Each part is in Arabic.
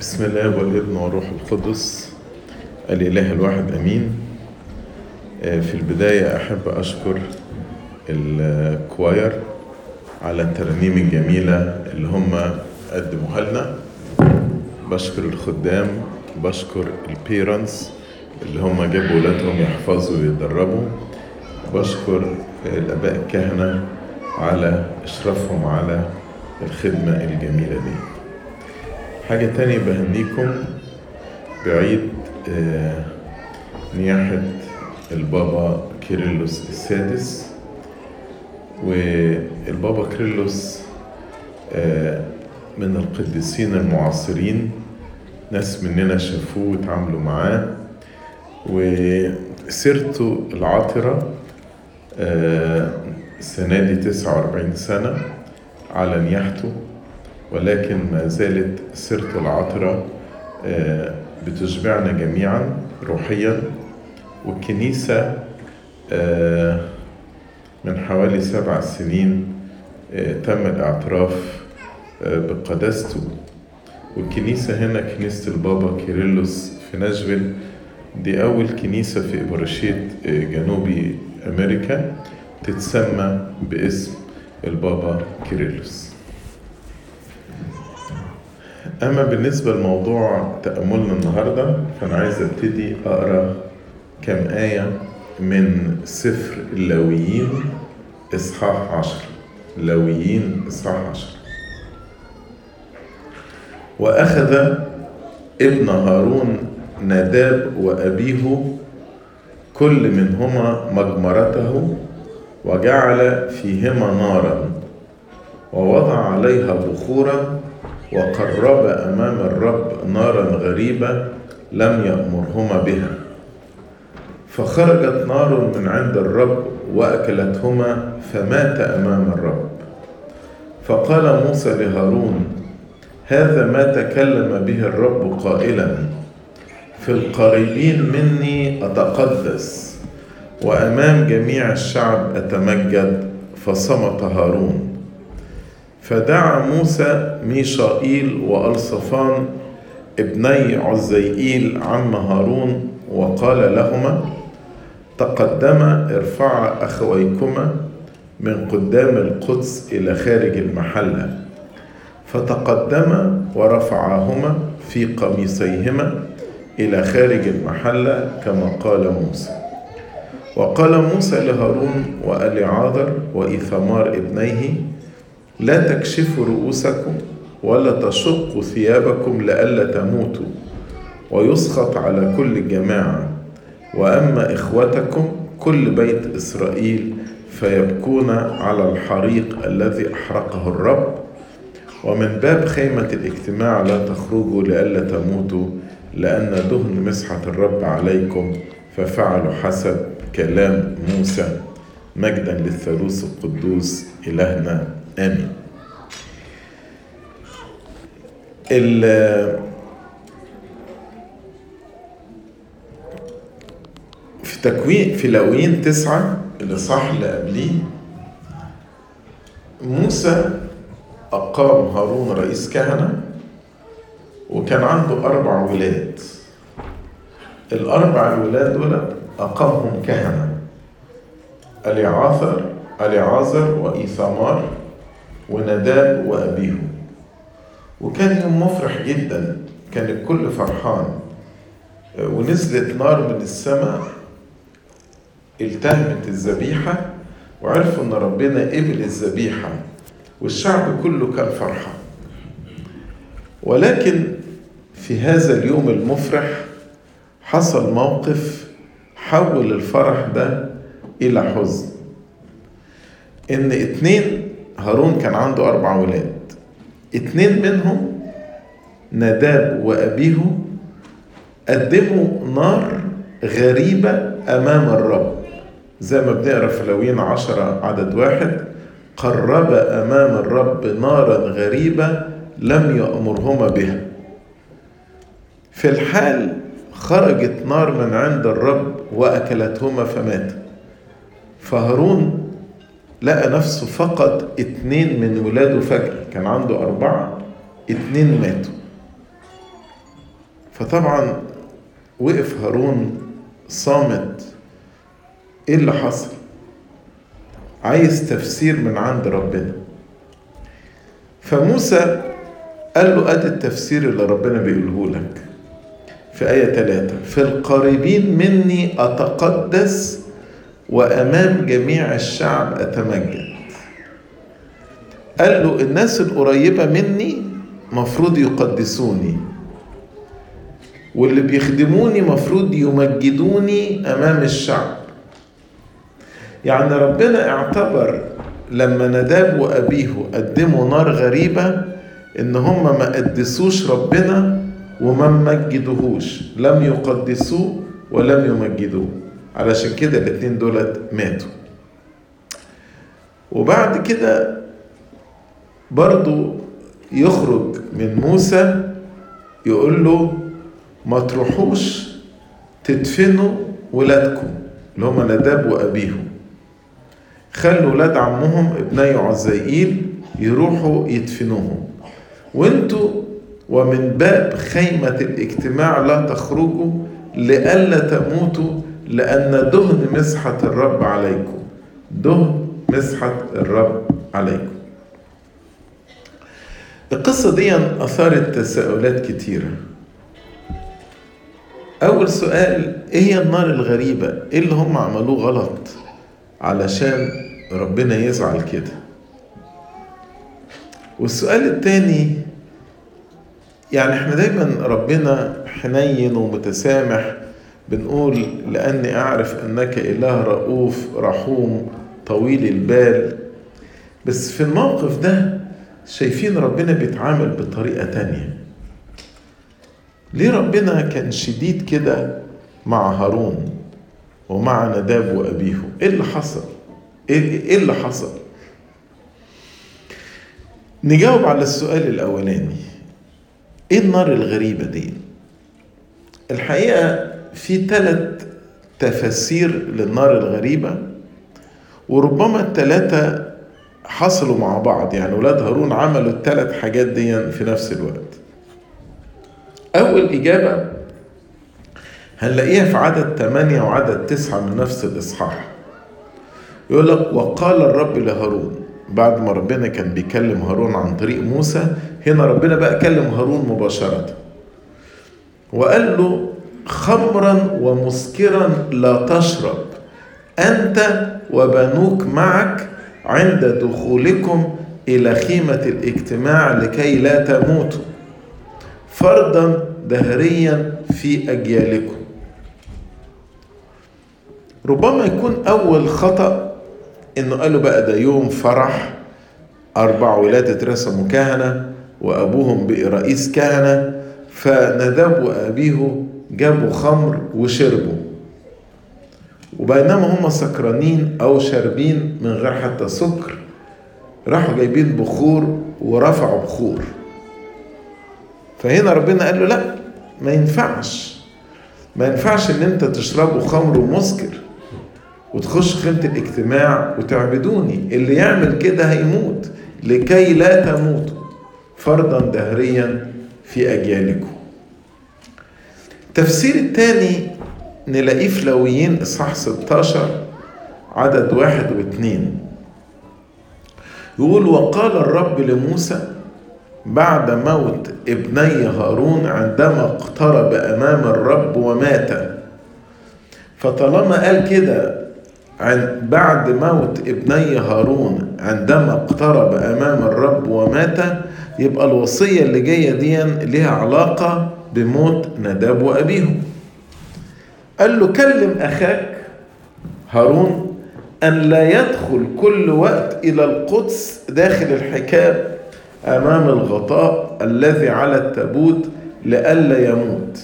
بسم الآب والابن والروح القدس الإله الواحد أمين. في البداية أحب أشكر ال choir على الترانيم الجميلة اللي هم قدموها لنا. بشكر الخدام بشكر ال parents اللي هم جابوا ولادهم يحفظوا ويتدربوا. بشكر الآباء الكهنة على إشرافهم على الخدمة الجميلة دي. حاجة تانية بهنيكم بعيد آه نياحة البابا كيرلس السادس. والبابا كيرلس آه من القديسين المعاصرين. ناس مننا شافوه وتعاملوا معاه. وسيرته العاطرة آه السنة دي 49 سنة على نياحته. ولكن ما زالت سيرته العطرة بتشبعنا جميعا روحيا. والكنيسة من حوالي سبع سنين تم الإعتراف بقداسته. والكنيسة هنا كنيسة البابا كيرلس في ناشفيل دي أول كنيسة في إبراشيت جنوبي أمريكا تتسمى باسم البابا كيرلس. أما بالنسبة لموضوع تأملنا النهاردة فأنا عايز أبتدي أقرأ كم آية من سفر اللاويين إصحاح عشر. لاويين إصحاح عشر. وأخذ ابن هارون ناداب وأبيه كل منهما مجمرته وجعل فيهما نارا ووضع عليها بخورا وقرب أمام الرب نارا غريبة لم يأمرهما بها. فخرجت نار من عند الرب وأكلتهما فمات أمام الرب. فقال موسى لهارون هذا ما تكلم به الرب قائلا في القريبين مني أتقدس وأمام جميع الشعب أتمجد فصمت هارون. فدعا موسى ميشائيل وألصفان ابني عزيئيل عم هارون وقال لهما تقدما ارفعا أخويكما من قدام القدس إلى خارج المحلة. فتقدما ورفعاهما في قميصيهما إلى خارج المحلة كما قال موسى. وقال موسى لهارون وأليعاذر وإيثمار ابنيه لا تكشفوا رؤوسكم ولا تشقوا ثيابكم لئلا تموتوا. ويسخط على كل الجماعة وأما إخوتكم كل بيت إسرائيل فيبكون على الحريق الذي أحرقه الرب. ومن باب خيمة الاجتماع لا تخرجوا لئلا تموتوا لأن دهن مسحة الرب عليكم ففعلوا حسب كلام موسى. مجدا للثالوث القدوس إلهنا. آمين. في تكوين في لاويين تسعة الإصحاح اللي قبليه موسى أقام هارون رئيس كهنة وكان عنده أربع ولاد. الأربع الولاد دول أقامهم كهنة أليعاثر أليعازر وإيثامار ونداب وأبيه. وكان يوم مفرح جدا كان الكل فرحان. ونزلت نار من السماء التهمت الذبيحة وعرفوا إن ربنا قبل الذبيحة والشعب كله كان فرحان. ولكن في هذا اليوم المفرح حصل موقف حول الفرح ده إلى حزن. إن اتنين هارون كان عنده أربع ولاد. اتنين منهم نداب وأبيه قدموا نار غريبة أمام الرب. زي ما بنقرا في لاويين عشرة عدد واحد قرب أمام الرب نارا غريبة لم يأمرهما بها. في الحال خرجت نار من عند الرب وأكلتهما فمات. فهارون لقى نفسه فقد اتنين من ولاده فجأة. كان عنده أربعة اتنين ماتوا. فطبعا وقف هارون صامت. إيه اللي حصل؟ عايز تفسير من عند ربنا. فموسى قال له أدي التفسير اللي ربنا بيقوله لك في آية ثلاثة في القريبين مني أتقدس وأمام جميع الشعب أتمجد. قال له الناس القريبة مني مفروض يقدسوني واللي بيخدموني مفروض يمجدوني أمام الشعب. يعني ربنا اعتبر لما نداب وأبيه قدموا نار غريبة إن هم ما قدسوش ربنا وما مجدوهوش. لم يقدسوه ولم يمجدوه. علشان كده الاتنين دولت ماتوا. وبعد كده برضو يخرج من موسى يقول له ما تروحوش تدفنوا ولادكم اللي هم نداب وأبيهم. خلوا ولاد عمهم ابني عزائيل يروحوا يدفنوهم. وانتوا ومن باب خيمة الاجتماع لا تخرجوا لئلا تموتوا لأن دهن مسحة الرب عليكم دهن مسحة الرب عليكم القصة دي أثارت تساؤلات كتيرة أول سؤال إيه هي النار الغريبة؟ إيه اللي هم عملوه غلط علشان ربنا يزعل كده؟ والسؤال التاني يعني إحنا دايما ربنا حنين ومتسامح بنقول لأني أعرف أنك إله رؤوف رحوم طويل البال. بس في الموقف ده شايفين ربنا بيتعامل بطريقة تانية. ليه ربنا كان شديد كده مع هارون ومع نداب وأبيه؟ إيه اللي حصل؟ إيه اللي حصل؟ نجاوب على السؤال الأولاني. إيه النار الغريبة دي؟ الحقيقة في ثلاث تفاسير للنار الغريبة وربما الثلاثة حصلوا مع بعض. يعني ولاد هارون عملوا الثلاث حاجات دي في نفس الوقت. أول إجابة هنلاقيها في عدد ثمانية وعدد تسعة من نفس الإصحاح. يقول لك وقال الرب لهارون بعد ما ربنا كان بيكلم هارون عن طريق موسى هنا ربنا بقى كلم هارون مباشرة. وقال له خمرا ومسكرا لا تشرب. أنت وبنوك معك عند دخولكم إلى خيمة الاجتماع لكي لا تموتوا. فرضا دهريا في أجيالكم. ربما يكون أول خطأ إنه قالوا بقى ده يوم فرح أربع ولاد اترسموا كهنة وأبوهم بقي رئيس كهنة فنداب وأبيه جابوا خمر وشربوا. وبينما هم سكرانين أو شاربين من غير حتى سكر راحوا جايبين بخور ورفعوا بخور. فهنا ربنا قال له لا ما ينفعش. ما ينفعش إن أنت تشربوا خمر ومسكر وتخش خيمة الاجتماع وتعبدوني. اللي يعمل كده هيموت لكي لا تموتوا فرضا دهريا في أجيالكم. التفسير الثاني نلاقيه في لويين إصحاح 16 عدد واحد واثنين يقول وقال الرب لموسى بعد موت ابني هارون عندما اقترب أمام الرب ومات. فطالما قال كده بعد موت ابني هارون عندما اقترب أمام الرب ومات يبقى الوصية اللي جاية دي ليها علاقة بموت نداب وأبيهم. قال له كلم أخاك هارون أن لا يدخل كل وقت إلى القدس داخل الحكاب أمام الغطاء الذي على التابوت لئلا يموت.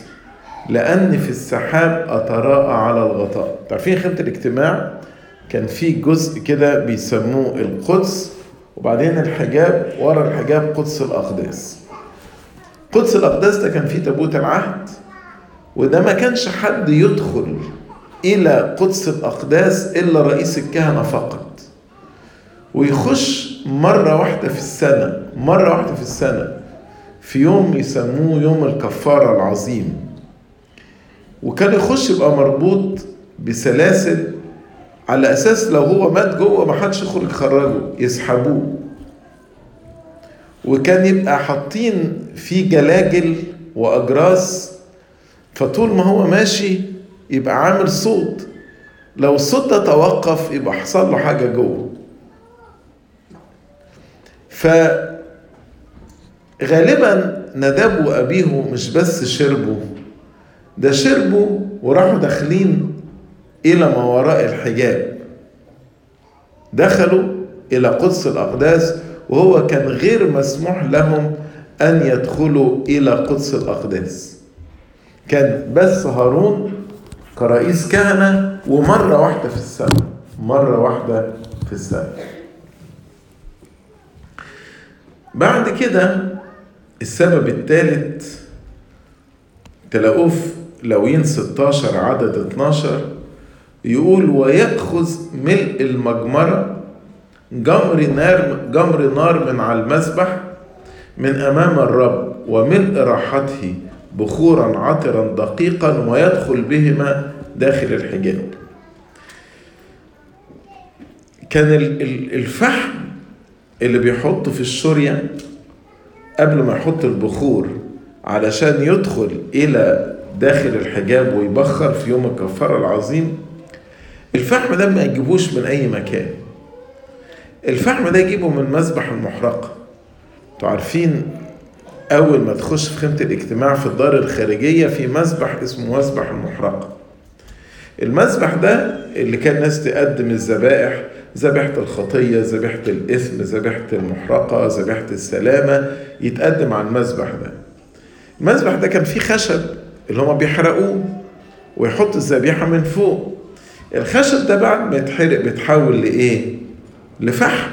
لأن في السحاب أتراءى على الغطاء. تعرفين خيمة الاجتماع؟ كان في جزء كده بيسموه القدس وبعدين الحجاب ورا الحجاب قدس الأقداس. قدس الأقداس ده كان فيه تابوت العهد وده ما كانش حد يدخل إلى قدس الأقداس إلا رئيس الكهنة فقط. ويخش مرة واحدة في السنة مرة واحدة في السنة في يوم يسموه يوم الكفارة العظيم. وكان يخش يبقى مربوط بسلاسل على أساس لو هو مات جوه ما حدش يخرج يخرجه يسحبوه. وكان يبقى حاطين فيه جلاجل وأجراس فطول ما هو ماشي يبقى عامل صوت. لو الصوت ده توقف يبقى حصل له حاجة جوه. فغالبا نداب وأبيه مش بس شربوا ده شربوا وراحوا داخلين إلى ما وراء الحجاب. دخلوا إلى قدس الأقداس وهو كان غير مسموح لهم أن يدخلوا إلى قدس الاقداس كان بس هارون كرئيس كهنة ومرة واحدة في السنة مرة واحدة في السنة. بعد كده السبب الثالث تلاقوه في لوين 16 عدد 12 يقول ويأخذ ملء المجمرة جمر نار جمر نار من على المذبح من أمام الرب وملء راحته بخورا عطرا دقيقا ويدخل بهما داخل الحجاب. كان الفحم اللي بيحطه في الشورية قبل ما يحط البخور علشان يدخل إلى داخل الحجاب ويبخر في يوم الكفارة العظيم الفحم ده ما يجيبوش من أي مكان. الفحم ده يجيبه من مذبح المحرقة. أنتوا عارفين أول ما تخش في خيمة الاجتماع في الدار الخارجية في مذبح اسمه مذبح المحرقة. المذبح ده اللي كان الناس تقدم الذبائح ذبيحة الخطية ذبيحة الإثم ذبيحة المحرقة ذبيحة السلامة يتقدم على المذبح ده. المذبح ده كان فيه خشب اللي هما بيحرقوه ويحط الذبيحة من فوق. الخشب ده بعد ما يتحرق بيتحول لإيه؟ لفحم.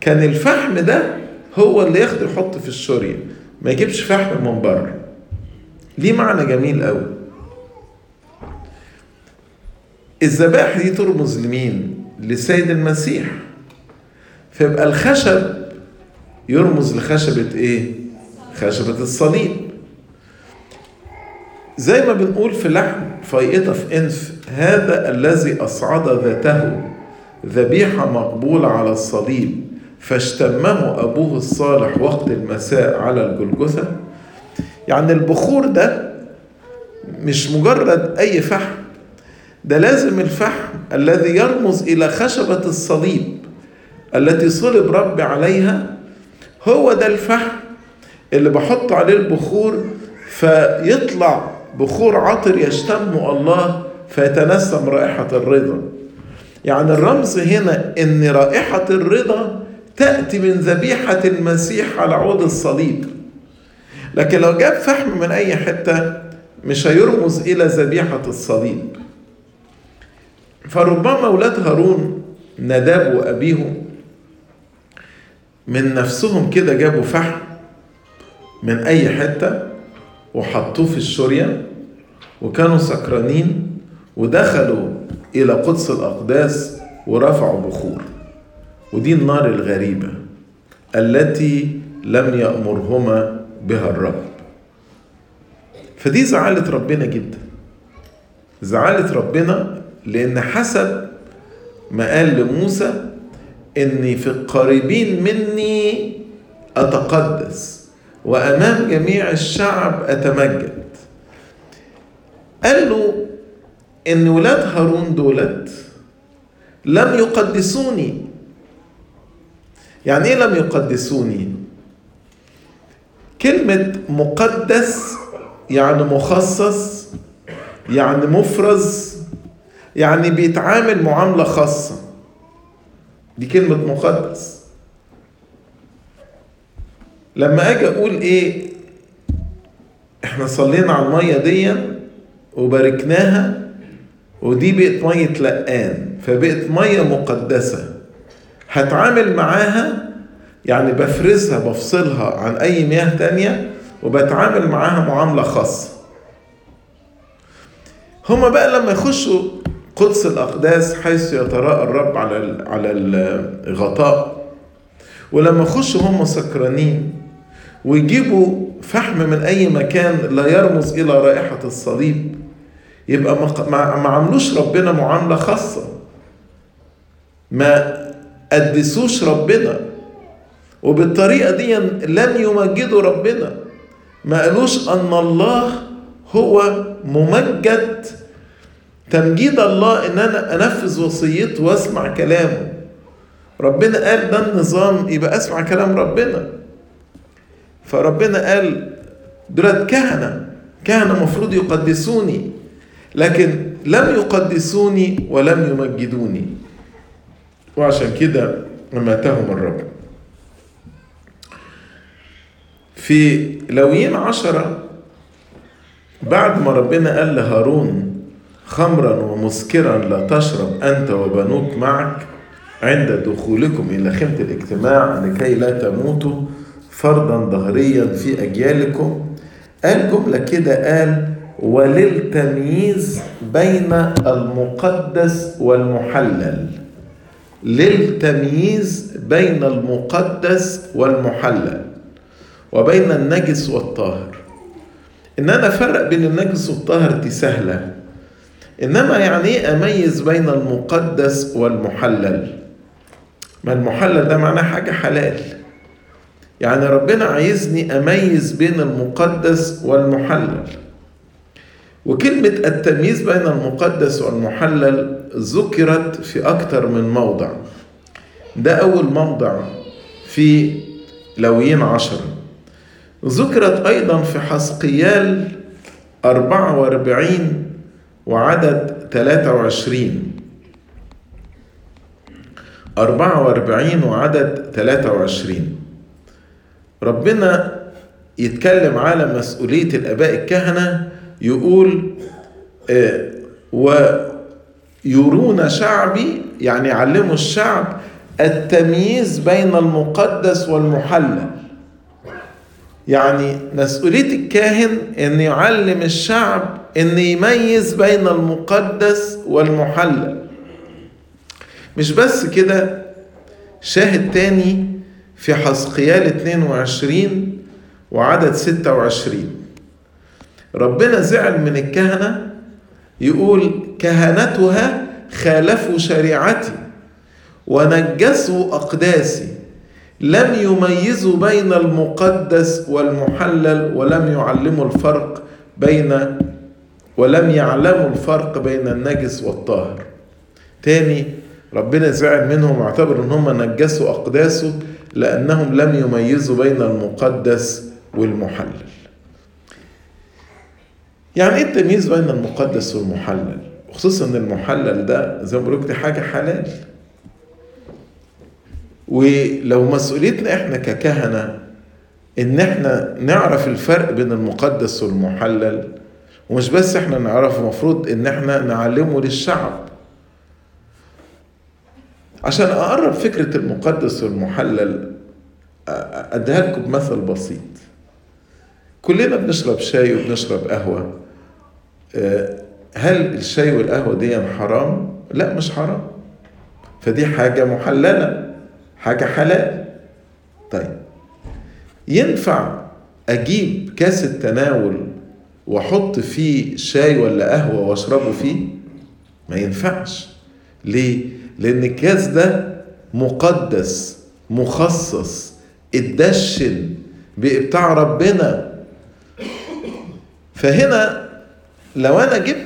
كان الفحم ده هو اللي ياخده يحط في الشورية ما يجيبش فحم من بره. ليه معنى جميل قوي؟ الذبائح دي ترمز لمين لسيد المسيح. فيبقى الخشب يرمز لخشبة إيه؟ خشبة الصليب. زي ما بنقول في لحن فيئطة في إنف هذا الذي أصعد ذاته ذبيحة مقبولة على الصليب فاشتمه أبوه الصالح وقت المساء على الجلجثة. يعني البخور ده مش مجرد أي فحم ده لازم الفحم الذي يرمز إلى خشبة الصليب التي صلب ربي عليها هو ده الفحم اللي بحط عليه البخور فيطلع بخور عطر يشتمه الله فيتنسم رائحة الرضا. يعني الرمز هنا إن رائحة الرضا تأتي من ذبيحة المسيح على عود الصليب. لكن لو جاب فحم من أي حتة مش هيرمز إلى ذبيحة الصليب. فربما أولاد هارون نداب وأبيه من نفسهم كده جابوا فحم من أي حتة وحطوه في الشورية وكانوا سكرانين ودخلوا إلى قدس الأقداس ورفعوا بخور. ودي النار الغريبة التي لم يأمرهما بها الرب. فدي زعلت ربنا جدا. زعلت ربنا لأن حسب ما قال لموسى إني في القريبين مني أتقدس وأمام جميع الشعب أتمجد. قال له إن ولاد هارون دولت لم يقدسوني. يعني إيه لم يقدسوني؟ كلمة مقدس يعني مخصص يعني مفرز يعني بيتعامل معاملة خاصة. دي كلمة مقدس. لما أجي أقول إيه إحنا صلينا على المية دي وباركناها ودي بقت مية لقان فبقت مية مقدسة. هتعامل معاها يعني بفرزها بفصلها عن أي مياه تانية وبتعامل معاها معاملة خاصة. هما بقى لما يخشوا قدس الأقداس حيث يتراءى الرب على على الغطاء. ولما يخشوا هم سكرانين ويجيبوا فحم من أي مكان لا يرمز إلى رائحة الصليب يبقى ما عملوش ربنا معاملة خاصة. ما قدسوش ربنا. وبالطريقة دي لم يمجدوا ربنا. ما قالوش أن الله هو ممجد. تمجيد الله إن أنا أنفذ وصيته وأسمع كلامه. ربنا قال ده النظام يبقى أسمع كلام ربنا. فربنا قال دولت كهنة. كهنة مفروض يقدسوني. لكن لم يقدسوني ولم يمجدوني. وعشان كده ماتهم الرب. في لويين عشرة بعد ما ربنا قال لهارون خمرا ومسكرا لا تشرب أنت وبنوك معك عند دخولكم إلى خيمة الاجتماع لكي لا تموتوا فرضا ظهريا في أجيالكم. قال جملة كده قال وللتمييز بين المقدس والمحلل. للتمييز بين المقدس والمحلل وبين النجس والطاهر. ان أنا افرق بين النجس والطاهر دي سهلة. إنما يعني إيه أميز بين المقدس والمحلل؟ ما المحلل ده معناه حاجة حلال. يعني ربنا عايزني أميز بين المقدس والمحلل. وكلمة التمييز بين المقدس والمحلل ذكرت في أكثر من موضع. ده أول موضع في لويين عشرة ذكرت أيضا في حسقيال 44 وعدد 23 44 وعدد 23 ربنا يتكلم على مسؤولية الآباء الكهنة يقول آه ويرون شعبي يعني يعلموا الشعب التمييز بين المقدس والمحلل. يعني مسؤولية الكاهن أن يعلم الشعب أن يميز بين المقدس والمحلل. مش بس كده شاهد تاني في حسقيال 22 وعدد 26 ربنا زعل من الكهنة يقول كهنتها خالفوا شريعتي ونجسوا أقداسي لم يميزوا بين المقدس والمحلل ولم يعلموا الفرق بين ولم يعلموا الفرق بين النجس والطاهر. تاني ربنا زعل منهم واعتبر إن هم نجسوا أقداسه لأنهم لم يميزوا بين المقدس والمحلل. يعني إيه التمييز بين المقدس والمحلل؟ وخصوصا إن المحلل ده زي ما بقول دي حاجة حلال. ولو مسؤوليتنا إحنا ككهنة إن إحنا نعرف الفرق بين المقدس والمحلل ومش بس إحنا نعرف المفروض إن إحنا نعلمه للشعب. عشان أقرب فكرة المقدس والمحلل أديها لكم بمثل بسيط. كلنا بنشرب شاي وبنشرب قهوة. هل الشاي والقهوة دي حرام؟ لا مش حرام. فدي حاجة محللة حاجة حلال. طيب ينفع أجيب كاس التناول وأحط فيه شاي ولا قهوة وأشربه فيه؟ ما ينفعش. ليه؟ لأن الكاس ده مقدس مخصص اتدشن بتاع ربنا. فهنا لو أنا جبت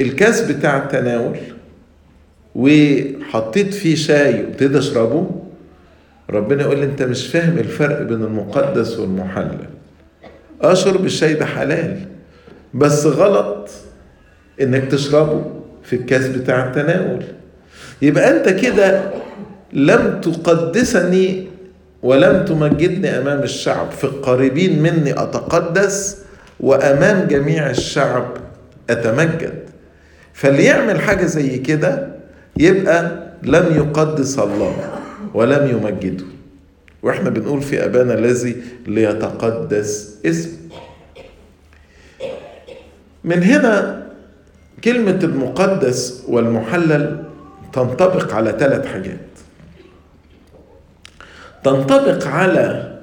الكاس بتاع التناول وحطيت فيه شاي وابتدي أشربه ربنا يقول لي أنت مش فاهم الفرق بين المقدس والمحلل. أشرب الشاي ده حلال بس غلط إنك تشربه في الكاس بتاع التناول. يبقى أنت كده لم تقدسني ولم تمجدني أمام الشعب في القريبين مني أتقدس وأمام جميع الشعب أتمجد. فاللي يعمل حاجة زي كده يبقى لم يقدس الله ولم يمجده. وإحنا بنقول في أبانا الذي ليتقدس اسمه. من هنا كلمة المقدس والمحلل تنطبق على ثلاث حاجات. تنطبق على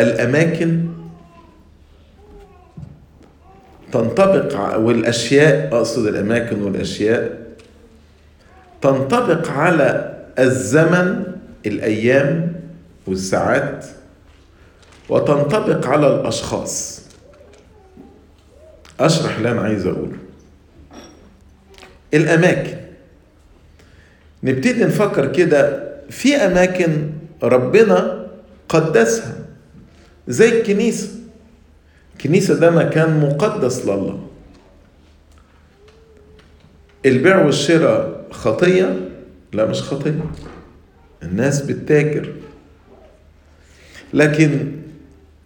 الأماكن تنطبق والأشياء أقصد الأماكن والأشياء تنطبق على الزمن الأيام والساعات وتنطبق على الأشخاص. أشرح اللي أنا عايز أقوله. الأماكن. نبتدي نفكر كده في أماكن ربنا قدسها زي الكنيسة. الكنيسة ده مكان مقدس لله. البيع والشراء خطية؟ لا مش خطية. الناس بتتاجر. لكن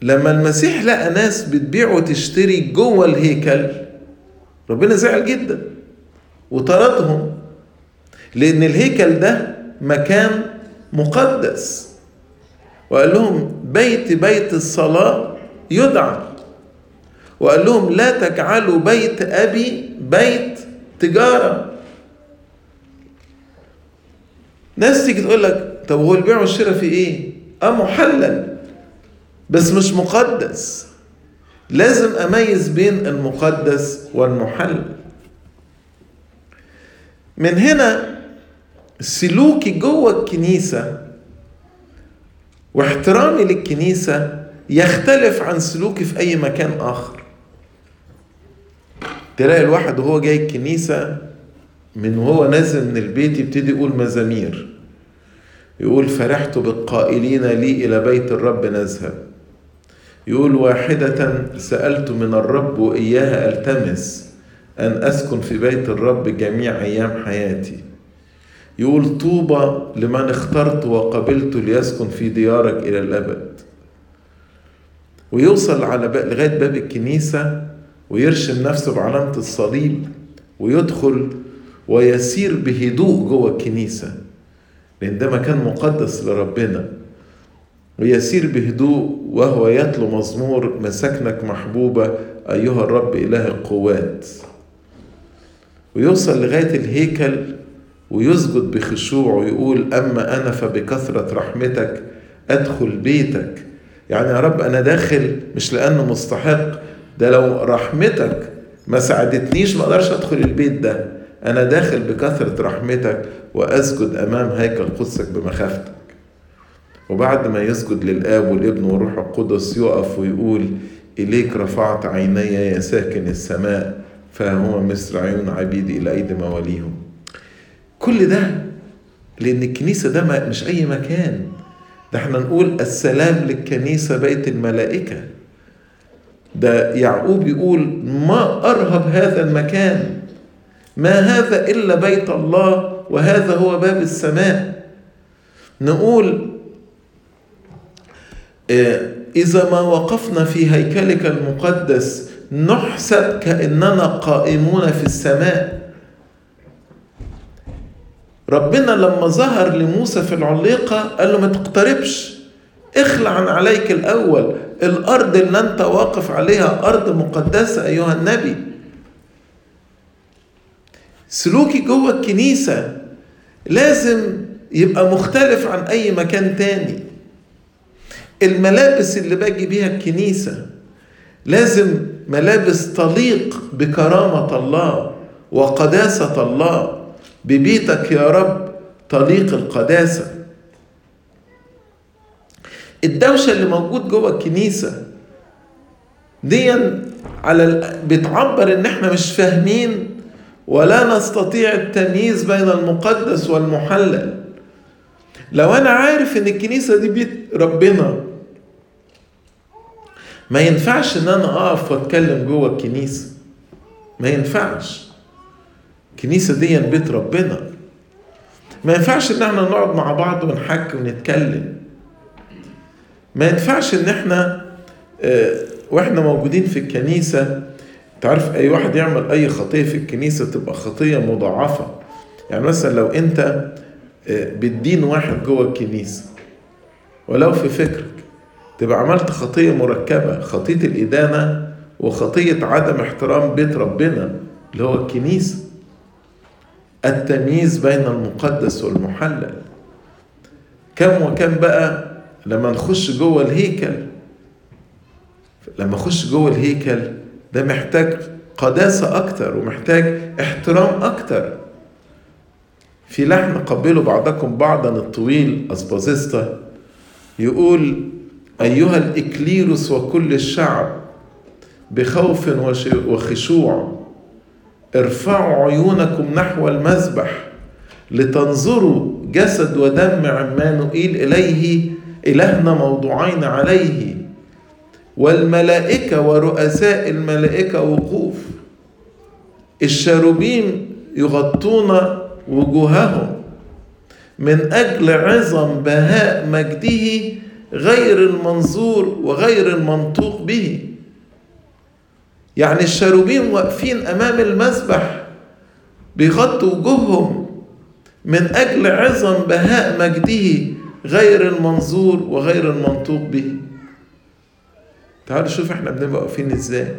لما المسيح لقى ناس بتبيع وتشتري جوه الهيكل ربنا زعل جدا وطردهم لأن الهيكل ده مكان مقدس. وقال لهم بيت بيت الصلاة يدعى. وقال لهم لا تجعلوا بيت أبي بيت تجارة. ناس تيجي تقول لك طب هو البيع والشراء في إيه؟ آه محلل بس مش مقدس. لازم أميز بين المقدس والمحلل. من هنا سلوكي جوه الكنيسة واحترامي للكنيسة يختلف عن سلوكي في أي مكان آخر. تلاقي الواحد وهو جاي الكنيسة من وهو نازل من البيت يبتدي يقول مزامير. يقول فرحت بالقائلين لي إلى بيت الرب نذهب يقول واحدة سألت من الرب وإياها ألتمس أن أسكن في بيت الرب جميع أيام حياتي. يقول طوبى لمن اخترت وقبلت ليسكن في ديارك إلى الأبد. ويوصل على. لغاية باب الكنيسة ويرشم نفسه بعلامة الصليب ويدخل ويسير بهدوء جوه الكنيسة لأن ده مكان مقدس لربنا. ويسير بهدوء وهو يتلو مزمور مساكنك محبوبة أيها الرب إله القوات. ويوصل لغاية الهيكل ويسجد بخشوع ويقول أما أنا فبكثرة رحمتك أدخل بيتك. يعني يا رب أنا داخل مش لأنه مستحق ده لو رحمتك ما ساعدتنيش ما أقدرش أدخل البيت ده. أنا داخل بكثرة رحمتك وأسجد أمام هيكل قدسك بمخافتك. وبعد ما يسجد للآب والابن والروح القدس يقف ويقول إليك رفعت عيني يا ساكن السماء فهو مثل عيون عبيدي إلى أيدي مواليهم. كل ده لأن الكنيسة ده مش أي مكان. ده إحنا نقول السلام للكنيسة بيت الملائكة. ده يعقوب يقول ما أرهب هذا المكان. ما هذا إلا بيت الله وهذا هو باب السماء. نقول إذا ما وقفنا في هيكلك المقدس نحسب كأننا قائمون في السماء. ربنا لما ظهر لموسى في العليقة قال له ما تقتربش. اخلع عن عليك الأول. الأرض اللي أنت واقف عليها أرض مقدسة أيها النبي. سلوكي جوه الكنيسة لازم يبقى مختلف عن أي مكان تاني. الملابس اللي باجي بيها الكنيسة لازم ملابس تليق بكرامة الله وقداسة الله. ببيتك يا رب تليق القداسة. الدوشة اللي موجود جوه الكنيسة دي على بتعبر إن إحنا مش فاهمين ولا نستطيع التمييز بين المقدس والمحلل. لو أنا عارف إن الكنيسة دي بيت ربنا ما ينفعش إن أنا أقف وأتكلم جوه الكنيسة. ما ينفعش. الكنيسة دي بيت ربنا. ما ينفعش إن إحنا نقعد مع بعض ونحكي ونتكلم. ما ينفعش إن إحنا آه وإحنا موجودين في الكنيسة تعرف أي واحد يعمل أي خطية في الكنيسة تبقى خطية مضاعفة. يعني مثلا لو أنت آه بتدين واحد جوه الكنيسة ولو في فكرك تبقى عملت خطية مركبة خطية الإدانة وخطية عدم احترام بيت ربنا اللي هو الكنيسة. التمييز بين المقدس والمحلل. كم وكم بقى لما نخش جوه الهيكل لما اخش جوه الهيكل ده محتاج قداسة أكتر ومحتاج احترام أكتر. في لحن قبلوا بعضكم بعضا الطويل أسبازيستا يقول أيها الإكليروس وكل الشعب بخوف وخشوع ارفعوا عيونكم نحو المذبح لتنظروا جسد ودم عمانوئيل إليه إلهنا موضوعين عليه. والملائكة ورؤساء الملائكة وقوف. الشاروبيم يغطون وجوههم من أجل عظم بهاء مجده غير المنظور وغير المنطوق به. يعني الشاروبيم واقفين أمام المذبح بيغطوا وجوههم من أجل عظم بهاء مجده غير المنظور وغير المنطوق به. تعالوا شوف إحنا بنبقى واقفين إزاي.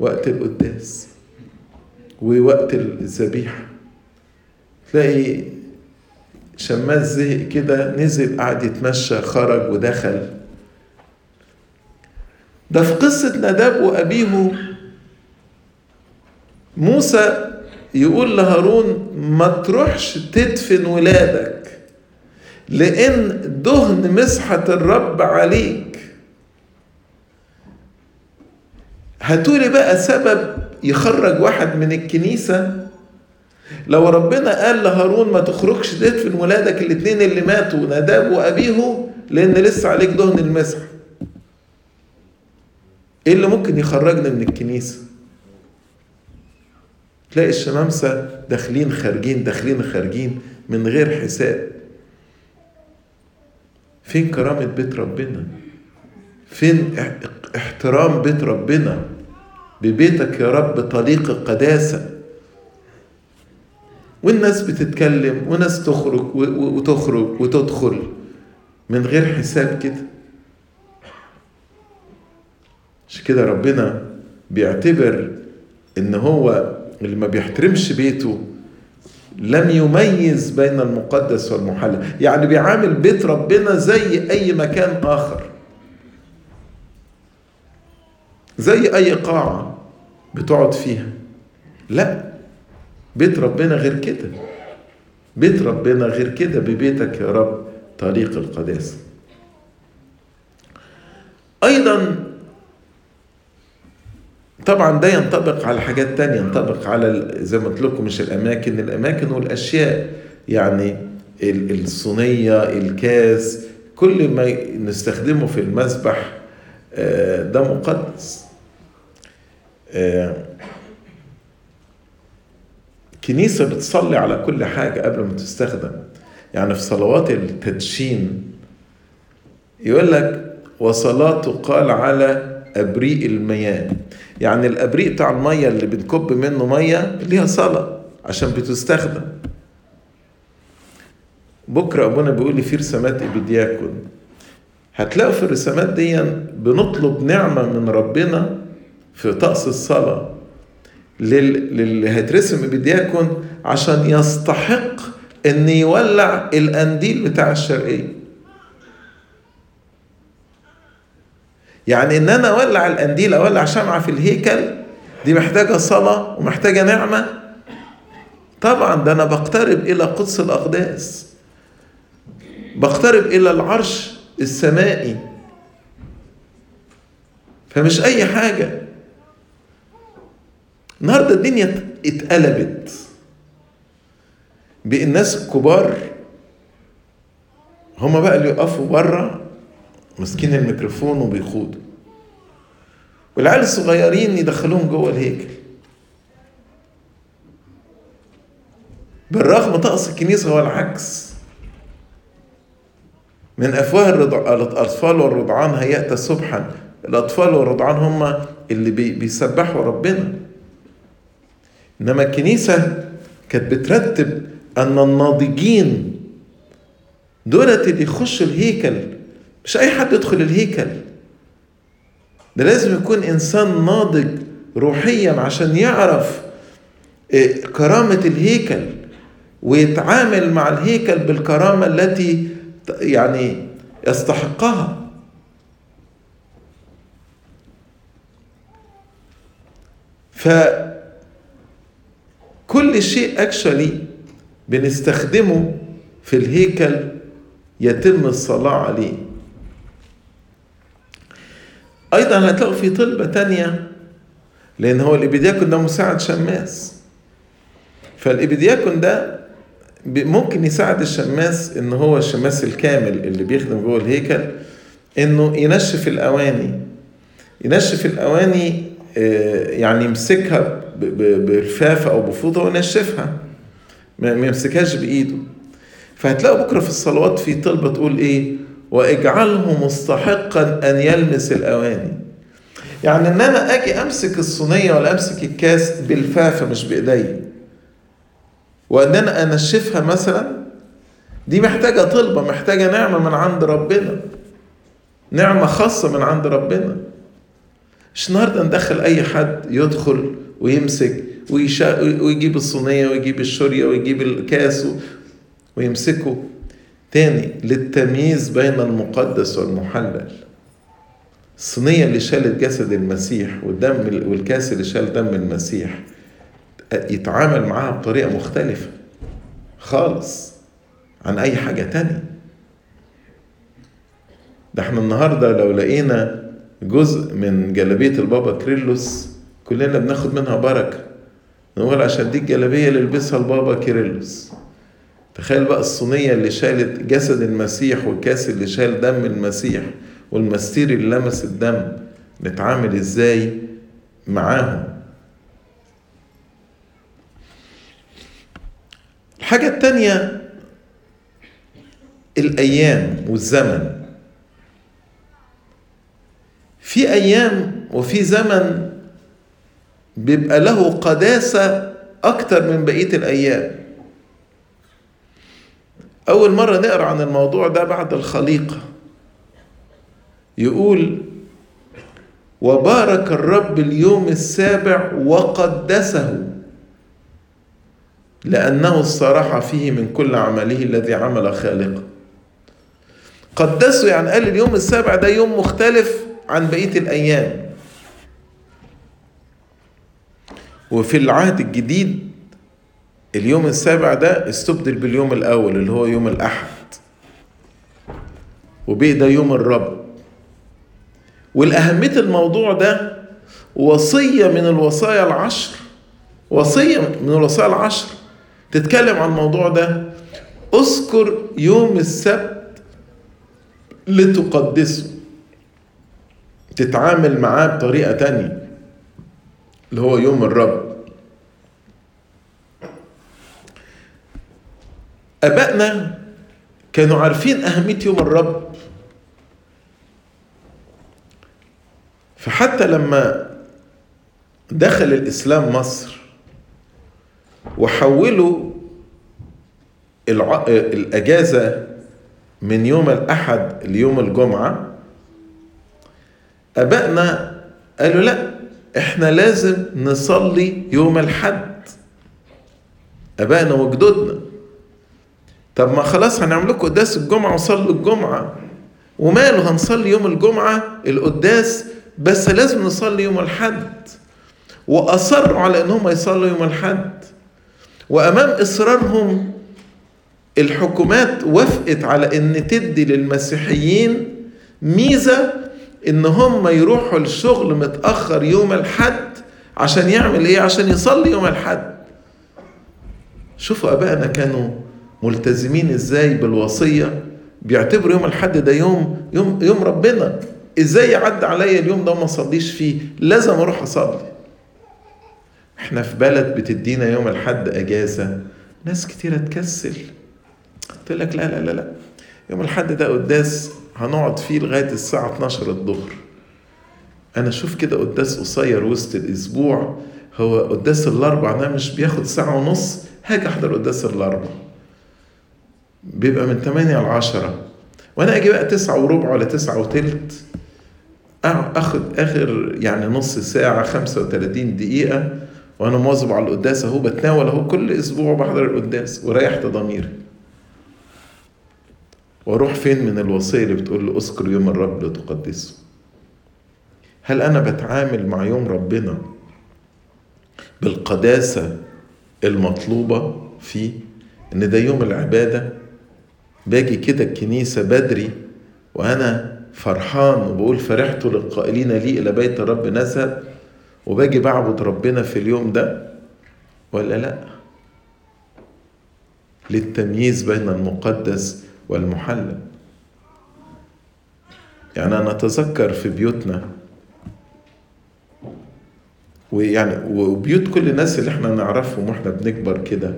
وقت القداس. ووقت الذبيحة. تلاقي شماس زهق كده نزل قعد يتمشى خرج ودخل. ده في قصة نداب وأبيه. موسى يقول لهارون ما تروحش تدفن ولادك. لأن دهن مسحة الرب عليك. هاتولي بقى سبب يخرج واحد من الكنيسة؟ لو ربنا قال لهارون ما تخرجش تدفن ولادك الاتنين اللي ماتوا نداب وأبيه لأن لسه عليك دهن المسح. إيه اللي ممكن يخرجنا من الكنيسة؟ تلاقي الشمامسة داخلين خارجين داخلين خارجين من غير حساب. فين كرامة بيت ربنا؟ فين احترام بيت ربنا؟ ببيتك يا رب طليق القداسة والناس بتتكلم وناس تخرج وتخرج وتدخل من غير حساب كده. عشان كده ربنا بيعتبر إن هو اللي ما بيحترمش بيته لم يميز بين المقدس والمحلل. يعني بيعامل بيت ربنا زي أي مكان آخر. زي أي قاعة بتقعد فيها. لا بيت ربنا غير كده. بيت ربنا غير كده ببيتك يا رب طريق القداسه أيضا طبعا ده ينطبق على حاجات تانية ينطبق على زي ما قلت لكم مش الأماكن. الأماكن والأشياء يعني الصينية الكاس كل ما نستخدمه في المسبح ده مقدس. كنيسة بتصلي على كل حاجة قبل ما تستخدم. يعني في صلوات التدشين يقول لك وصلاته قال على أبريق المياه. يعني الأبريق بتاع المية اللي بنكب منه مية ليها صلاة عشان بتستخدم. بكرة أبونا بيقول لي في رسامات إبيدياكون هتلاقوا في الرسامات دي بنطلب نعمة من ربنا في طقس الصلاة للي هيترسم إبيدياكون عشان يستحق إن يولع القنديل بتاع الشرقية. يعني إن أنا أولع القنديل أولع شمعة في الهيكل دي محتاجة صلاة ومحتاجة نعمة؟ طبعا ده أنا بقترب إلى قدس الأقداس. بقترب إلى العرش السمائي. فمش أي حاجة. النهارده الدنيا اتقلبت. بالناس الكبار هما بقى اللي يقفوا بره ماسكين الميكروفون وبيخوضوا والعيال الصغيرين يدخلوهم جوه الهيكل. بالرغم طقس الكنيسة هو العكس. من أفواه. الأطفال والرضعان هيأت سبحا الأطفال والرضعان هم اللي بي... بيسبحوا ربنا. إنما الكنيسة كانت بترتب أن الناضجين دولت اللي يخشوا الهيكل مش أي حد يدخل الهيكل. ده لازم يكون إنسان ناضج روحيا عشان يعرف كرامة الهيكل ويتعامل مع الهيكل بالكرامة التي يعني يستحقها. ف كل شيء اكشولي بنستخدمه في الهيكل يتم الصلاة عليه. أيضا هتلاقوا في طلبة تانية لأن هو الإبيدياكون ده مساعد شماس. فالإبيدياكون ده ممكن يساعد الشماس إن هو الشماس الكامل اللي بيخدم جوه الهيكل إنه ينشف الأواني. ينشف الأواني يعني يمسكها برفافة أو بفوطة وينشفها. ما يمسكهاش بإيده. فهتلاقوا بكرة في الصلوات في طلبة تقول إيه؟ واجعله مستحقا أن يلمس الأواني. يعني إن أنا أجي أمسك الصينية ولا أمسك الكاس بالفافة مش بإيدي. وإن أنا أنشفها مثلا دي محتاجة طلبة محتاجة نعمة من عند ربنا. نعمة خاصة من عند ربنا. مش النهارده ندخل أي حد يدخل ويمسك ويجيب الصينية ويجيب الشورية ويجيب الكاس ويمسكه. تاني للتمييز بين المقدس والمحلل. الصينيه اللي شالت جسد المسيح والدم والكاس اللي شال دم المسيح يتعامل معاها بطريقة مختلفة خالص عن أي حاجة تانية. ده إحنا النهارده لو لقينا جزء من جلابية البابا كيرلس كلنا بناخد منها بركة. نقول عشان دي الجلابية اللي لبسها البابا كيرلس تخيل بقى الصينية اللي شالت جسد المسيح والكاس اللي شال دم المسيح والمستير اللي لمس الدم نتعامل إزاي معاهم؟ الحاجة التانية الأيام والزمن. في أيام وفي زمن بيبقى له قداسة أكتر من بقية الأيام. أول مرة نقرأ عن الموضوع ده بعد الخليقة. يقول وبارك الرب اليوم السابع وقدسه لأنه استراح فيه من كل عمله الذي عمل خالقه. قدسه يعني قال اليوم السابع ده يوم مختلف عن بقية الأيام. وفي العهد الجديد اليوم السابع ده استبدل باليوم الأول اللي هو يوم الأحد. وبقي ده يوم الرب. والأهمية الموضوع ده وصية من الوصايا العشر. وصية من الوصايا العشر. تتكلم عن الموضوع ده. اذكر يوم السبت لتقدسه. تتعامل معاه بطريقة تانية. اللي هو يوم الرب. أبائنا كانوا عارفين أهمية يوم الرب. فحتى لما دخل الإسلام مصر وحولوا الع... الأجازة من يوم الأحد ليوم الجمعة أبائنا قالوا لا إحنا لازم نصلي يوم الحد. أبائنا وجدودنا. طب ما خلاص هنعمل لكم قداس الجمعة وصلوا الجمعة. وماله هنصلي يوم الجمعة؟ القداس. بس لازم نصلي يوم الحد. وأصروا على إنهم يصلوا يوم الحد. وأمام إصرارهم الحكومات وافقت على إن تدي للمسيحيين ميزة إن هم يروحوا الشغل متأخر يوم الحد عشان يعمل إيه؟ عشان يصلي يوم الحد. شوفوا أبائنا كانوا ملتزمين إزاي بالوصية؟ بيعتبروا يوم الحد ده يوم يوم يوم ربنا. إزاي يعدي عليا اليوم ده وما اصليش فيه؟ لازم أروح أصلي. إحنا في بلد بتدينا يوم الحد أجازة ناس كتيرة تكسل. تقول لك لا لا لا لا. يوم الحد ده قداس هنقعد فيه لغاية الساعة 12 الظهر. أنا أشوف كده قداس قصير وسط الأسبوع. هو قداس الأربع ده مش بياخد ساعة ونص؟ هاجي أحضر قداس الأربع. بيبقى من 8 ل 10 وأنا أجي بقى تسعة وربع ولا تسعة وتلت آخد آخر يعني نص ساعة 35 دقيقة وأنا مواظب على القداس أهو بتناول أهو كل أسبوع بحضر القداس وريحت ضميري. وأروح فين من الوصية اللي بتقول له اذكر يوم الرب لتقدسه هل أنا بتعامل مع يوم ربنا بالقداسة المطلوبة فيه إن ده يوم العبادة؟ باجي كده الكنيسة بدري وأنا فرحان وبقول فرحت للقائلين لي إلى بيت الرب نذهب وباجي بعبد ربنا في اليوم ده ولا لأ؟ للتمييز بين المقدس والمحلل. يعني أنا أتذكر في بيوتنا ويعني وبيوت كل الناس اللي إحنا نعرفهم وإحنا بنكبر كده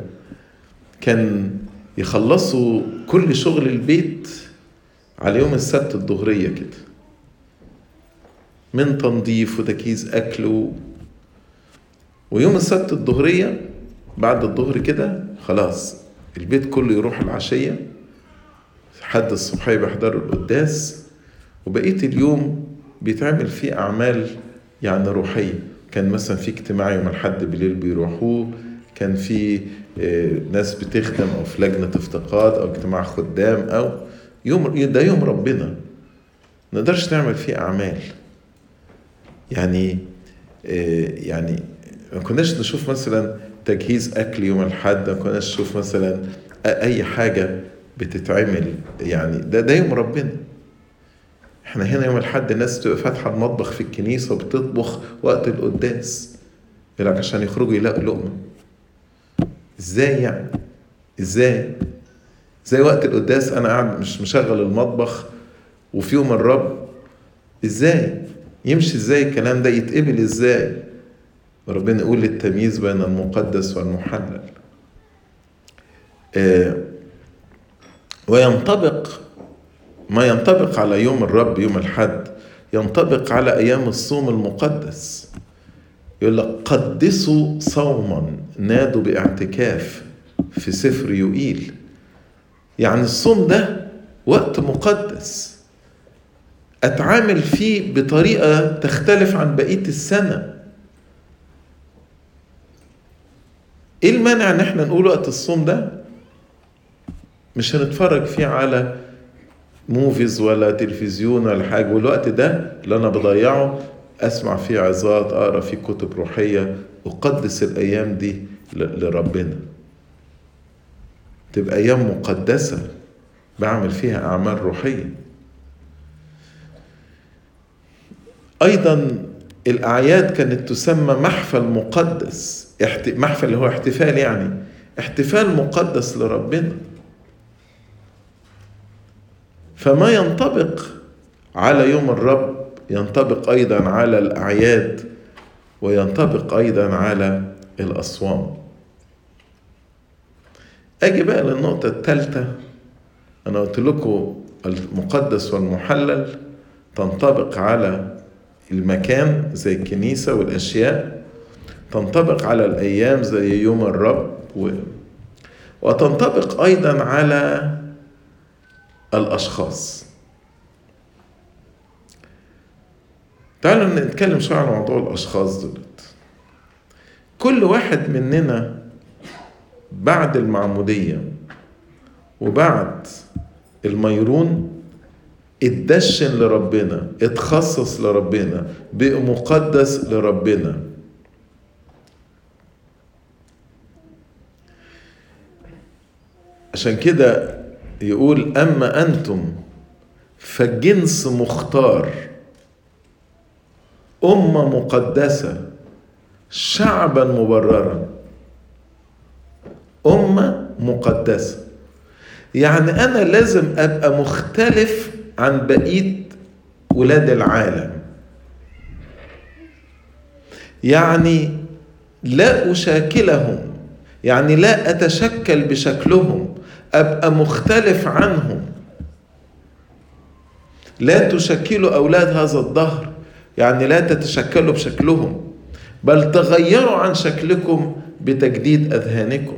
كان يخلصوا كل شغل البيت على يوم السبت الظهرية كده. من تنظيف وتجهيز أكل و... ويوم السبت الظهرية بعد الظهر كده خلاص البيت كله يروح العشية. حد الصبحية بيحضروا القداس وبقية اليوم بيتعمل فيه أعمال يعني روحية. كان مثلا في اجتماع يوم الحد بالليل بيروحوه كان في ناس بتخدم أو في لجنة افتقاد أو اجتماع خدام أو يوم ده يوم ربنا. ما نقدرش نعمل فيه أعمال. يعني يعني ما كناش نشوف مثلا تجهيز أكل يوم الحد ما كناش نشوف مثلا أي حاجة بتتعمل. يعني ده ده يوم ربنا. إحنا هنا يوم الحد الناس تبقى فاتحة المطبخ في الكنيسة وبتطبخ وقت القداس. يقول لك عشان يخرجوا يلاقوا لقمة. إزاي يعني؟ إزاي؟ زي وقت القداس أنا قاعد مش مشغل المطبخ وفي يوم الرب؟ إزاي؟ يمشي إزاي الكلام ده؟ يتقبل إزاي؟ ربنا يقول للتمييز بين المقدس والمحلل. آه وينطبق ما ينطبق على يوم الرب يوم الحد ينطبق على أيام الصوم المقدس. يقول لك قدسوا صوما. نادوا باعتكاف في سفر يوئيل يعني الصوم ده وقت مقدس. أتعامل فيه بطريقة تختلف عن بقية السنة. إيه المانع إن إحنا نقول وقت الصوم ده؟ مش هنتفرج فيه على موفيز ولا تلفزيون ولا حاجة. والوقت ده اللي أنا بضيعه أسمع فيه عظات أقرأ فيه كتب روحية أقدس الأيام دي لربنا. تبقى أيام مقدسة بعمل فيها أعمال روحية. أيضا الأعياد كانت تسمى محفل مقدس محفل اللي هو احتفال يعني احتفال مقدس لربنا. فما ينطبق على يوم الرب ينطبق أيضا على الأعياد وينطبق أيضا على الأصوام. أجي بقى للنقطة الثالثه أنا قلت لكم المقدس والمحلل تنطبق على المكان زي الكنيسة والأشياء تنطبق على الأيام زي يوم الرب و... وتنطبق أيضا على الأشخاص. تعالوا نتكلم شوية على موضوع الأشخاص دولت. كل واحد مننا بعد المعمودية وبعد الميرون اتدشن لربنا اتخصص لربنا بقى مقدس لربنا. عشان كده يقول أما أنتم فجنس مختار أمة مقدسة شعبا مبررا. أمة مقدسة. يعني أنا لازم أبقى مختلف عن بقية ولاد العالم. يعني لا أشاكلهم يعني لا أتشكل بشكلهم أبقى مختلف عنهم. لا تشكلوا أولاد هذا الدهر يعني لا تتشكلوا بشكلهم بل تغيروا عن شكلكم بتجديد أذهانكم.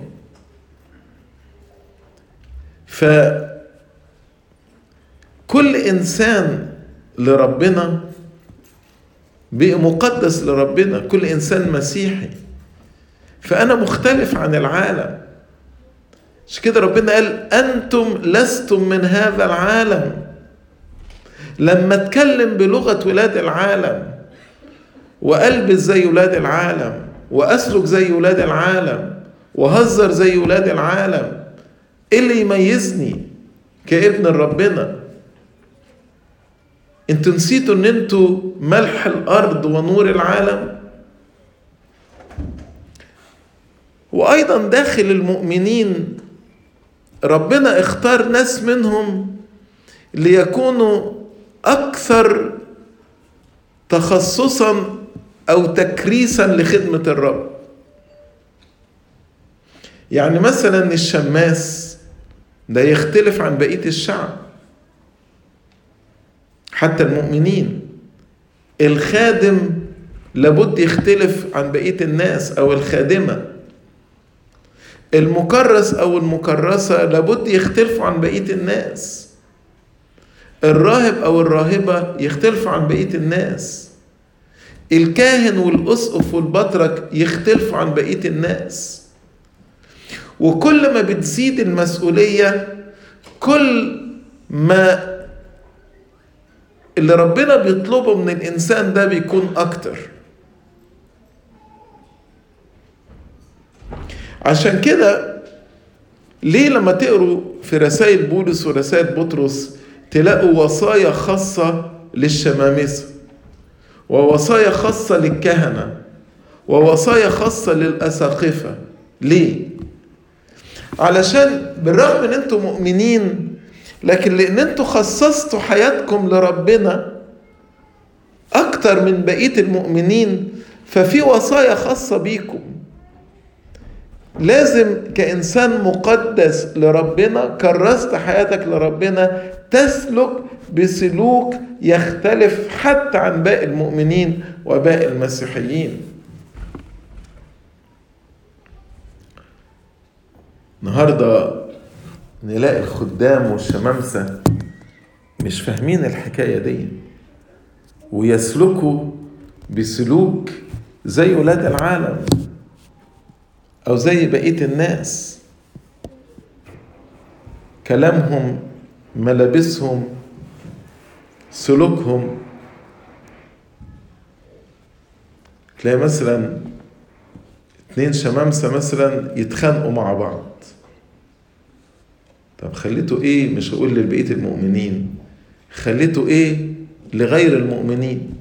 فكل إنسان لربنا بقى مقدس لربنا كل إنسان مسيحي. فأنا مختلف عن العالم. مش كده ربنا قال أنتم لستم من هذا العالم. لما اتكلم بلغة ولاد العالم وألبس زي ولاد العالم وأسلك زي ولاد العالم وهزر زي ولاد العالم إيه اللي يميزني كابن ربنا؟ أنتوا نسيتوا إن أنتوا ملح الأرض ونور العالم؟ وأيضا داخل المؤمنين ربنا اختار ناس منهم ليكونوا أكثر تخصصا أو تكريسا لخدمة الرب. يعني مثلا الشماس. ده يختلف عن بقية الشعب. حتى المؤمنين. الخادم لابد يختلف عن بقية الناس أو الخادمة. المكرس أو المكرسة لابد يختلفوا عن بقية الناس. الراهب أو الراهبة يختلفوا عن بقية الناس. الكاهن والأسقف والبطرك يختلفوا عن بقية الناس. وكل ما بتزيد المسؤولية كل ما اللي ربنا بيطلبه من الإنسان ده بيكون أكتر عشان كده ليه لما تقروا في رسائل بولس ورسائل بطرس تلاقوا وصايا خاصة للشمامسة ووصايا خاصة للكهنة ووصايا خاصة للأساقفة ليه؟ علشان بالرغم إن أنتم مؤمنين لكن لأن أنتم خصصتوا حياتكم لربنا أكتر من بقية المؤمنين ففي وصايا خاصة بيكم. لازم كإنسان مقدس لربنا كرست حياتك لربنا تسلك بسلوك يختلف حتى عن باقي المؤمنين وباقي المسيحيين. النهارده نلاقي الخدام والشمامسة مش فاهمين الحكاية دي. ويسلكوا بسلوك زي ولاد العالم أو زي بقية الناس. كلامهم ملابسهم سلوكهم. تلاقي مثلا اتنين شمامسة مثلا يتخانقوا مع بعض. طب خليته إيه مش هقول لبقية المؤمنين؟ خليته إيه لغير المؤمنين؟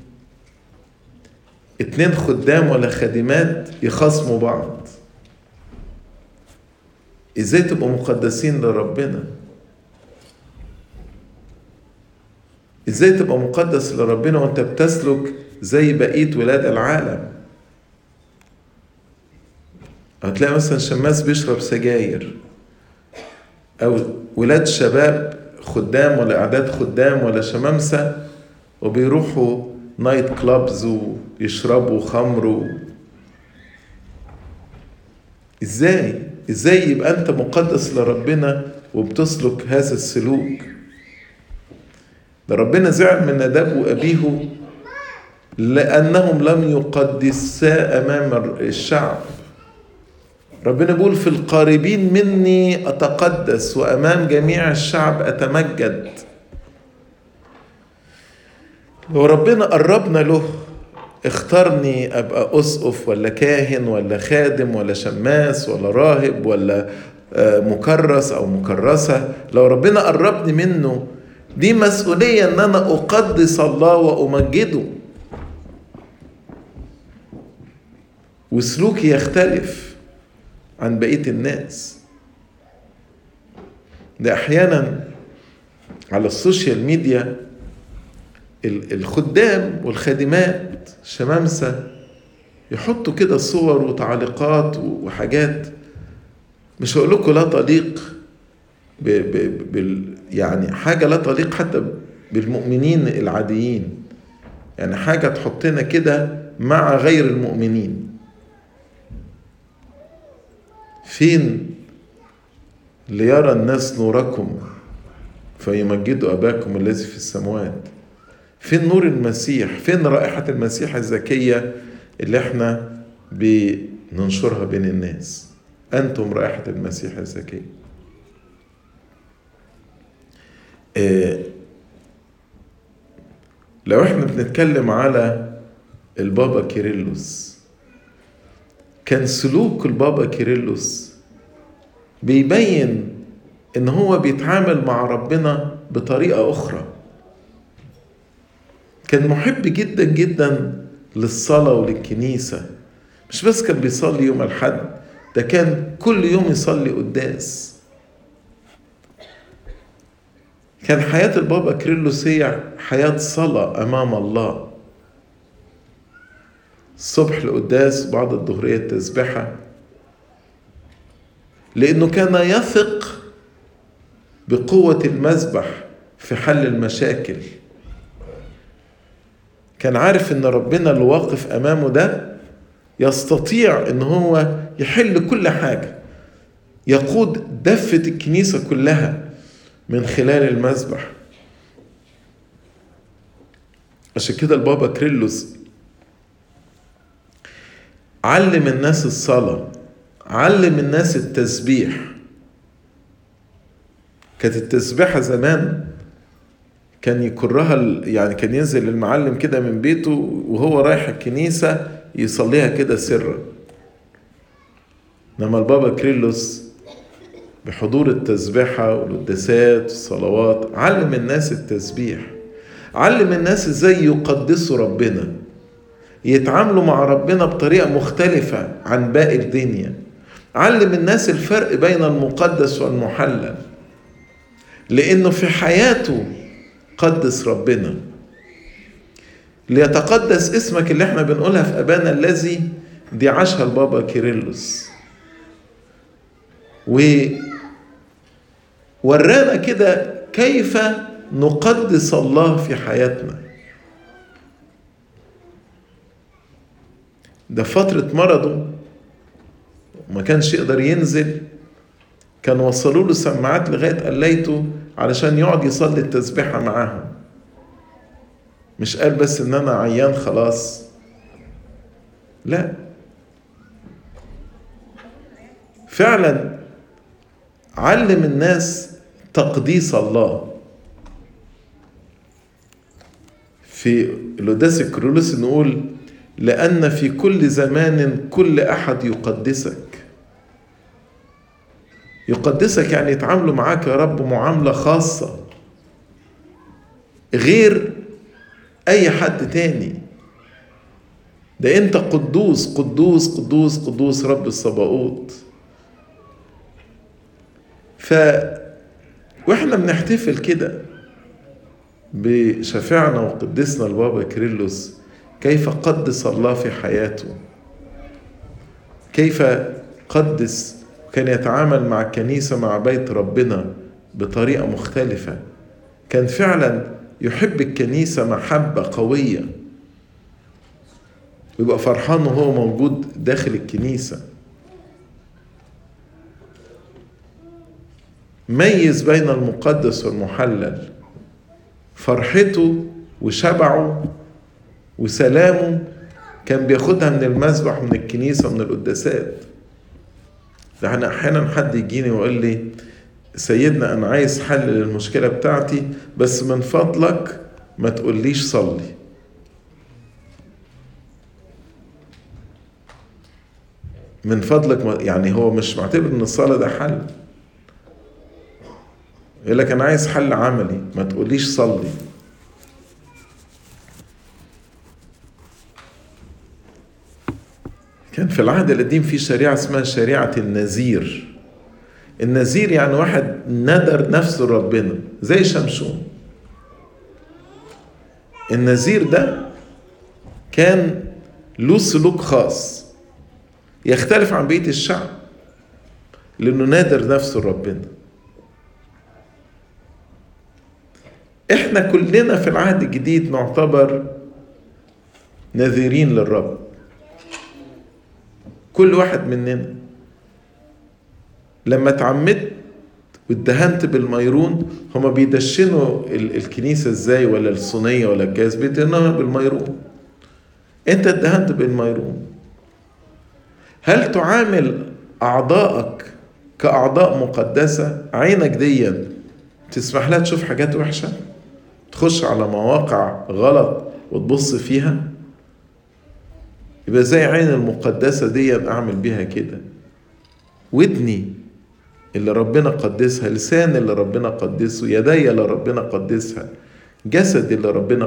اتنين خدام ولا خادمات يخاصموا بعض. إزاي تبقوا مقدسين لربنا؟ إزاي تبقى مقدس لربنا وأنت بتسلك زي بقية ولاد العالم؟ هتلاقي مثلا شماس بيشرب سجاير. أو ولاد شباب خدام ولا أعداد خدام ولا شمامسة وبيروحوا نايت كلابز ويشربوا خمر و... إزاي؟ إزاي يبقى أنت مقدس لربنا وبتسلك هذا السلوك؟ ده ربنا زعل من نداب وأبيه لأنهم لم يقدسا أمام الشعب. ربنا بيقول في القاربين مني أتقدس وأمام جميع الشعب أتمجد. لو ربنا قربنا له اختارني أبقى أسقف ولا كاهن ولا خادم ولا شماس ولا راهب ولا مكرس أو مكرسة. لو ربنا قربني منه دي مسؤولية إن أنا أقدس الله وأمجده. وسلوكي يختلف. عن بقية الناس. ده أحيانا على السوشيال ميديا الخدام والخادمات شمامسة يحطوا كده صور وتعليقات وحاجات. مش هقول لكم لا تليق ب ب بال يعني حاجة لا تليق حتى بالمؤمنين العاديين. يعني حاجة تحطنا كده مع غير المؤمنين. فين ليرى الناس نوركم فيمجدوا أباكم الذي في السماوات فين نور المسيح؟ فين رائحة المسيح الزكية اللي إحنا بننشرها بين الناس؟ أنتم رائحة المسيح الزكية. آه لو إحنا بنتكلم على البابا كيرلس كان سلوك البابا كيرلس بيبين إن هو بيتعامل مع ربنا بطريقة أخرى. كان محب جدا جدا للصلاة وللكنيسة مش بس كان بيصلي يوم الحد ده كان كل يوم يصلي قداس. كان حياة البابا كريلوس هي حياة صلاة أمام الله. الصبح القداس بعد الظهرية التسبحة لأنه كان يثق بقوة المذبح في حل المشاكل. كان عارف إن ربنا اللي واقف أمامه ده يستطيع إن هو يحل كل حاجة يقود دفة الكنيسة كلها من خلال المذبح عشان كده البابا كريلوس علم الناس الصلاة علم الناس التسبيح. كانت التسبيحة زمان كان يكرها يعني كان ينزل المعلم كده من بيته وهو رايح الكنيسة يصليها كده سرا. لما البابا كريلوس بحضور التسبيحة والقداسات والصلوات علم الناس التسبيح. علم الناس إزاي يقدسوا ربنا. يتعاملوا مع ربنا بطريقة مختلفة عن باقي الدنيا. علم الناس الفرق بين المقدس والمحلل لأنه في حياته قدس ربنا. ليتقدس اسمك اللي إحنا بنقولها في أبانا الذي دي عاشها البابا كيرلس. وورانا كده كيف نقدس الله في حياتنا. ده فترة مرضه ما كانش يقدر ينزل كان وصلوا له سماعات لغاية قليته علشان يقعد يصلي التسبيحة معاهم. مش قال بس إن أنا عيان خلاص. لا. فعلا علم الناس تقديس الله. في القداس الكرولوس نقول لأن في كل زمان كل أحد يقدسك. يقدسك يعني يتعاملوا معاك يا رب معاملة خاصة. غير أي حد تاني. ده أنت قدوس قدوس قدوس قدوس رب الصباؤوت ف وإحنا بنحتفل كده بشفيعنا وقدسنا البابا كريلوس. كيف قدس الله في حياته؟ كيف قدس كان يتعامل مع الكنيسة مع بيت ربنا بطريقة مختلفة. كان فعلا يحب الكنيسة محبة قوية. ويبقى فرحان وهو موجود داخل الكنيسة. ميز بين المقدس والمحلل. فرحته وشبعه وسلامه كان بياخدها من المذبح من الكنيسة من القداسات. يعني أحيانا حد يجيني ويقول لي سيدنا أنا عايز حل للمشكلة بتاعتي بس من فضلك ما تقوليش صلي. من فضلك يعني هو مش معتبر إن الصلاة ده حل. يقول لك أنا عايز حل عملي ما تقوليش صلي. كان في العهد القديم في شريعة اسمها شريعة النذير. النذير يعني واحد ندر نفسه لربنا زي شمشون. النذير ده كان له سلوك خاص يختلف عن بقية الشعب لأنه نادر نفسه لربنا إحنا كلنا في العهد الجديد نعتبر نذيرين للرب. كل واحد مننا. لما اتعمدت واتدهنت بالميرون هما بيدشنوا الكنيسة إزاي ولا الصينية ولا الكاس بيدهنوها بالميرون. انت اتدهنت بالميرون. هل تعامل أعضائك كأعضاء مقدسة عينك دي تسمح لها تشوف حاجات وحشة؟ تخش على مواقع غلط وتبص فيها؟ يبقى زي عين المقدسة دي أعمل بيها كده؟ ودني اللي ربنا قدسها لسان اللي ربنا قدسه يدي اللي ربنا قدسها جسد اللي ربنا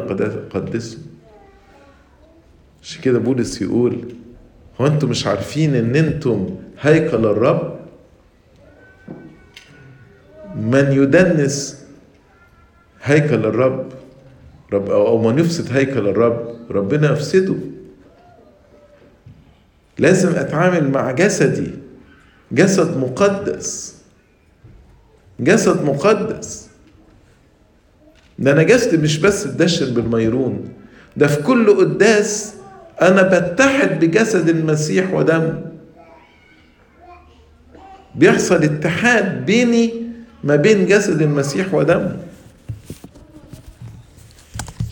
قدسه. عشان كده بولس يقول هو أنتم مش عارفين إن أنتم هيكل الرب؟ من يدنس هيكل الرب؟ رب أو من يفسد هيكل الرب؟ ربنا يفسده. لازم أتعامل مع جسدي. جسد مقدس. جسد مقدس. ده أنا جسدي مش بس تدشن بالميرون. ده في كل قداس أنا بتحد بجسد المسيح ودمه. بيحصل اتحاد بيني ما بين جسد المسيح ودمه.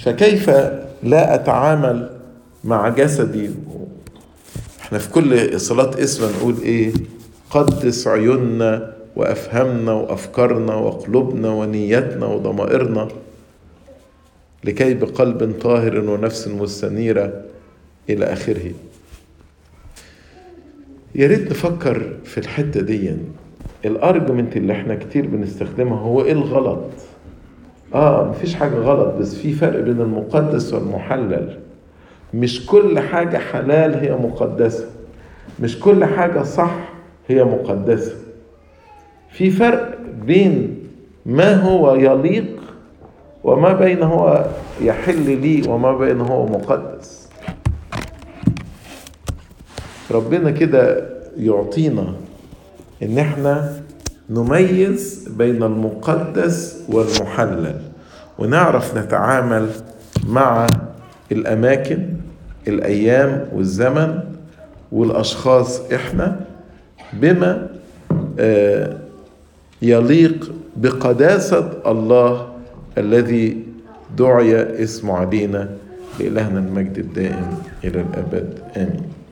فكيف لا أتعامل مع جسدي؟ إحنا في كل صلاة اسم نقول إيه؟ قدس عيوننا وأفهمنا وأفكارنا وقلوبنا ونيتنا وضمائرنا لكي بقلب طاهر ونفس مستنيرة إلى آخره. يا ريت نفكر في الحتة دي. الارجمنت اللي إحنا كتير بنستخدمها هو إيه الغلط؟ آه مفيش حاجة غلط بس في فرق بين المقدس والمحلل. مش كل حاجة حلال هي مقدسة. مش كل حاجة صح هي مقدسة. في فرق بين ما هو يليق وما بين هو يحل لي وما بين هو مقدس. ربنا كده يعطينا إن إحنا نميز بين المقدس والمحلل ونعرف نتعامل مع الأماكن الأيام والزمن والأشخاص إحنا بما يليق بقداسة الله الذي دعي اسمه علينا لإلهنا المجد الدائم إلى الأبد. آمين.